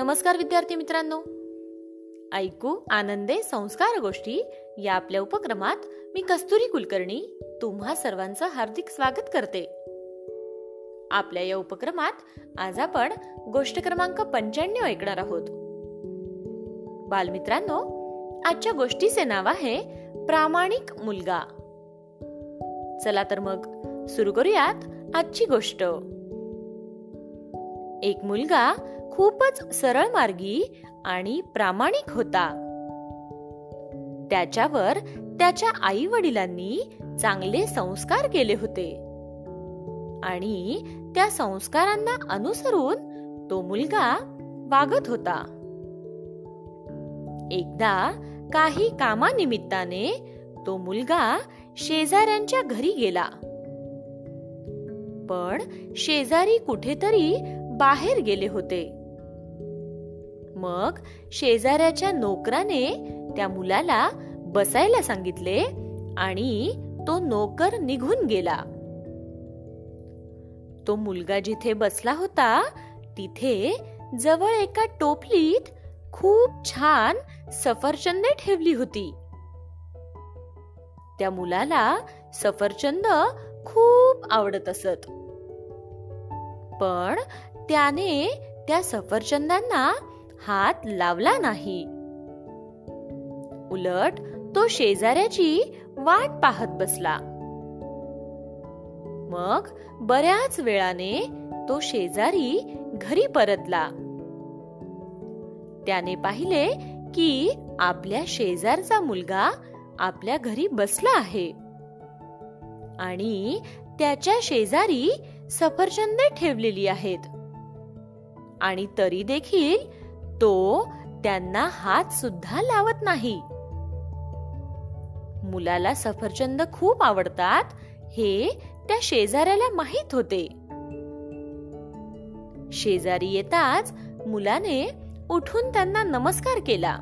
नमस्कार विद्यार्थी मित्रांनो. ऐकू आनंदे संस्कार गोष्टी या आपल्या उपक्रमात मी कस्तुरी कुलकर्णी तुम्हा सर्वांचं हार्दिक स्वागत करते. आपल्या या उपक्रमात आज आपण गोष्ट क्रमांक पंच्याण्णव ऐकणार आहोत. बालमित्रांनो आजच्या गोष्टीचे नाव आहे प्रामाणिक मुलगा. चला तर मग सुरू करूयात आजची गोष्ट. एक मुलगा खूपच सरळ मार्गी आणि प्रामाणिक होता. त्याच्यावर त्याच्या आई वडिलांनी चांगले संस्कार केले होते. आणि त्या संस्कारांना अनुसरून तो मुलगा वागत होता. एकदा काही कामानिमित्ताने तो मुलगा शेजाऱ्यांच्या घरी गेला. पण शेजारी कुठेतरी बाहेर गेले होते. मग शेजाऱ्याच्या नोकराने त्या मुलाला बसायला सांगितले आणि तो नोकर निघून गेला. तो मुलगा जिथे बसला होता तिथे जवळ एका टोपलीत खूप छान सफरचंदे ठेवली होती. त्या मुलाला सफरचंद खूप आवडत असत. पण त्याने त्या सफरचंदांना हात लावला नाही. उलट तो शेजाऱ्याची वाट पाहत बसला. मग बऱ्याच वेळाने तो शेजारी घरी परतला. त्याने पाहिले की आपल्या शेजारचा मुलगा आपल्या घरी बसला आहे. आणि त्याच्या शेजारी सफरचंद ठेवलेली आहेत. आणि तरी देखील तो त्यांना हात सुद्धा लावत नाही. मुलाला सफरचंद खूप आवडतात हे त्या शेजाऱ्याला माहीत होते. शेजारी येताच मुलाने उठून त्यांना नमस्कार केला.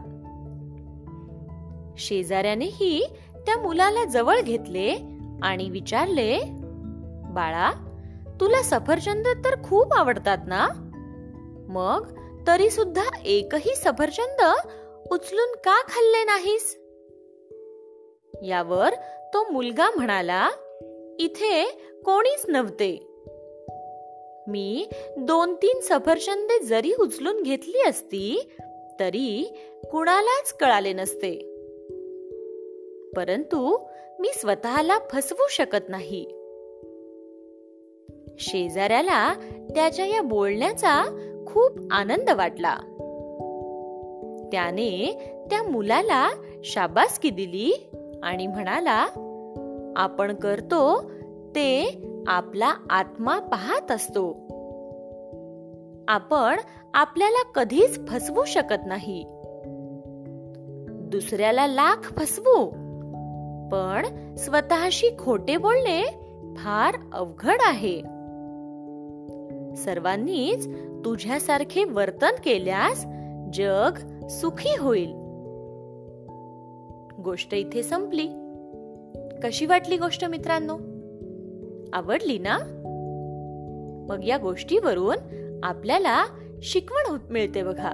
शेजाऱ्यानेही त्या मुलाला जवळ घेतले आणि विचारले बाळा तुला सफरचंद तर खूप आवडतात ना? मग तरी सुद्धा एकही सफरचंद उचलून का खाल्ले नाहीस? यावर तो मुलगा म्हणाला इथे कोणीच नव्हते. मी दोन तीन सफरचंदे जरी उचलून घेतली असती तरी कुणालाच कळाले नसते. परंतु मी स्वतःला फसवू शकत नाही. शेजाऱ्याला त्याच्या या बोलण्याचा खूप आनंद वाटला. त्याने त्या मुलाला शाबासकी दिली आणि म्हणाला आपण करतो ते आपला आत्मा पाहत असतो. आपण आपल्याला कधीच फसवू शकत नाही. दुसऱ्याला लाख फसवू. पण स्वतःशी खोटे बोलणे फार अवघड आहे. सर्वांनीच तुझ्यासारखे वर्तन केल्यास जग सुखी होईल. गोष्ट इथे संपली. कशी वाटली गोष्ट मित्रांनो? आवडली ना? मग या गोष्टीवरून आपल्याला शिकवण मिळते बघा.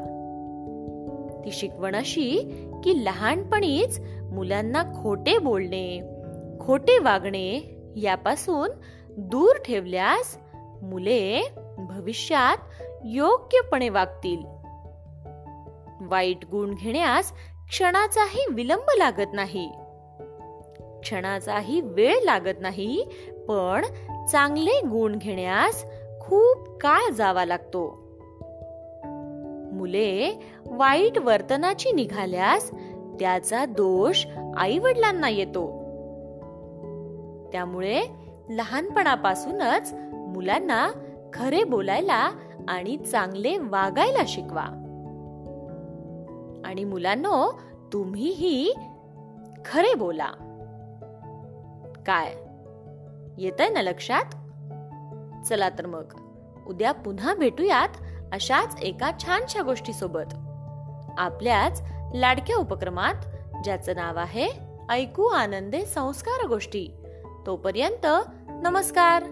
ती शिकवण अशी की लहानपणीच मुलांना खोटे बोलणे खोटे वागणे यापासून दूर ठेवल्यास मुले भविष्यात योग्यपणे वागतील. वाईट गुण घेण्यास क्षणाचाही विलंब लागत नाही. क्षणाचाही वेळ लागत नाही पण चांगले गुण घेण्यास खूप काळ जावा लागतो. मुले वाईट वर्तनाची निघाल्यास त्याचा दोष आई वडिलांना येतो. त्यामुळे लहानपणापासूनच मुलांना खरे बोलायला आणि चांगले वागायला शिकवा. आणि मुलांनो तुम्हीही खरे बोला. काय? येत आहे ना लक्षात? चला तर मग. उद्या पुन्हा भेटूयात अशाच एका छानशा गोष्टी सोबत आपल्याच लाडक्या उपक्रमात ज्याचं नाव आहे ऐकू आनंदे संस्कार गोष्टी. तोपर्यंत नमस्कार!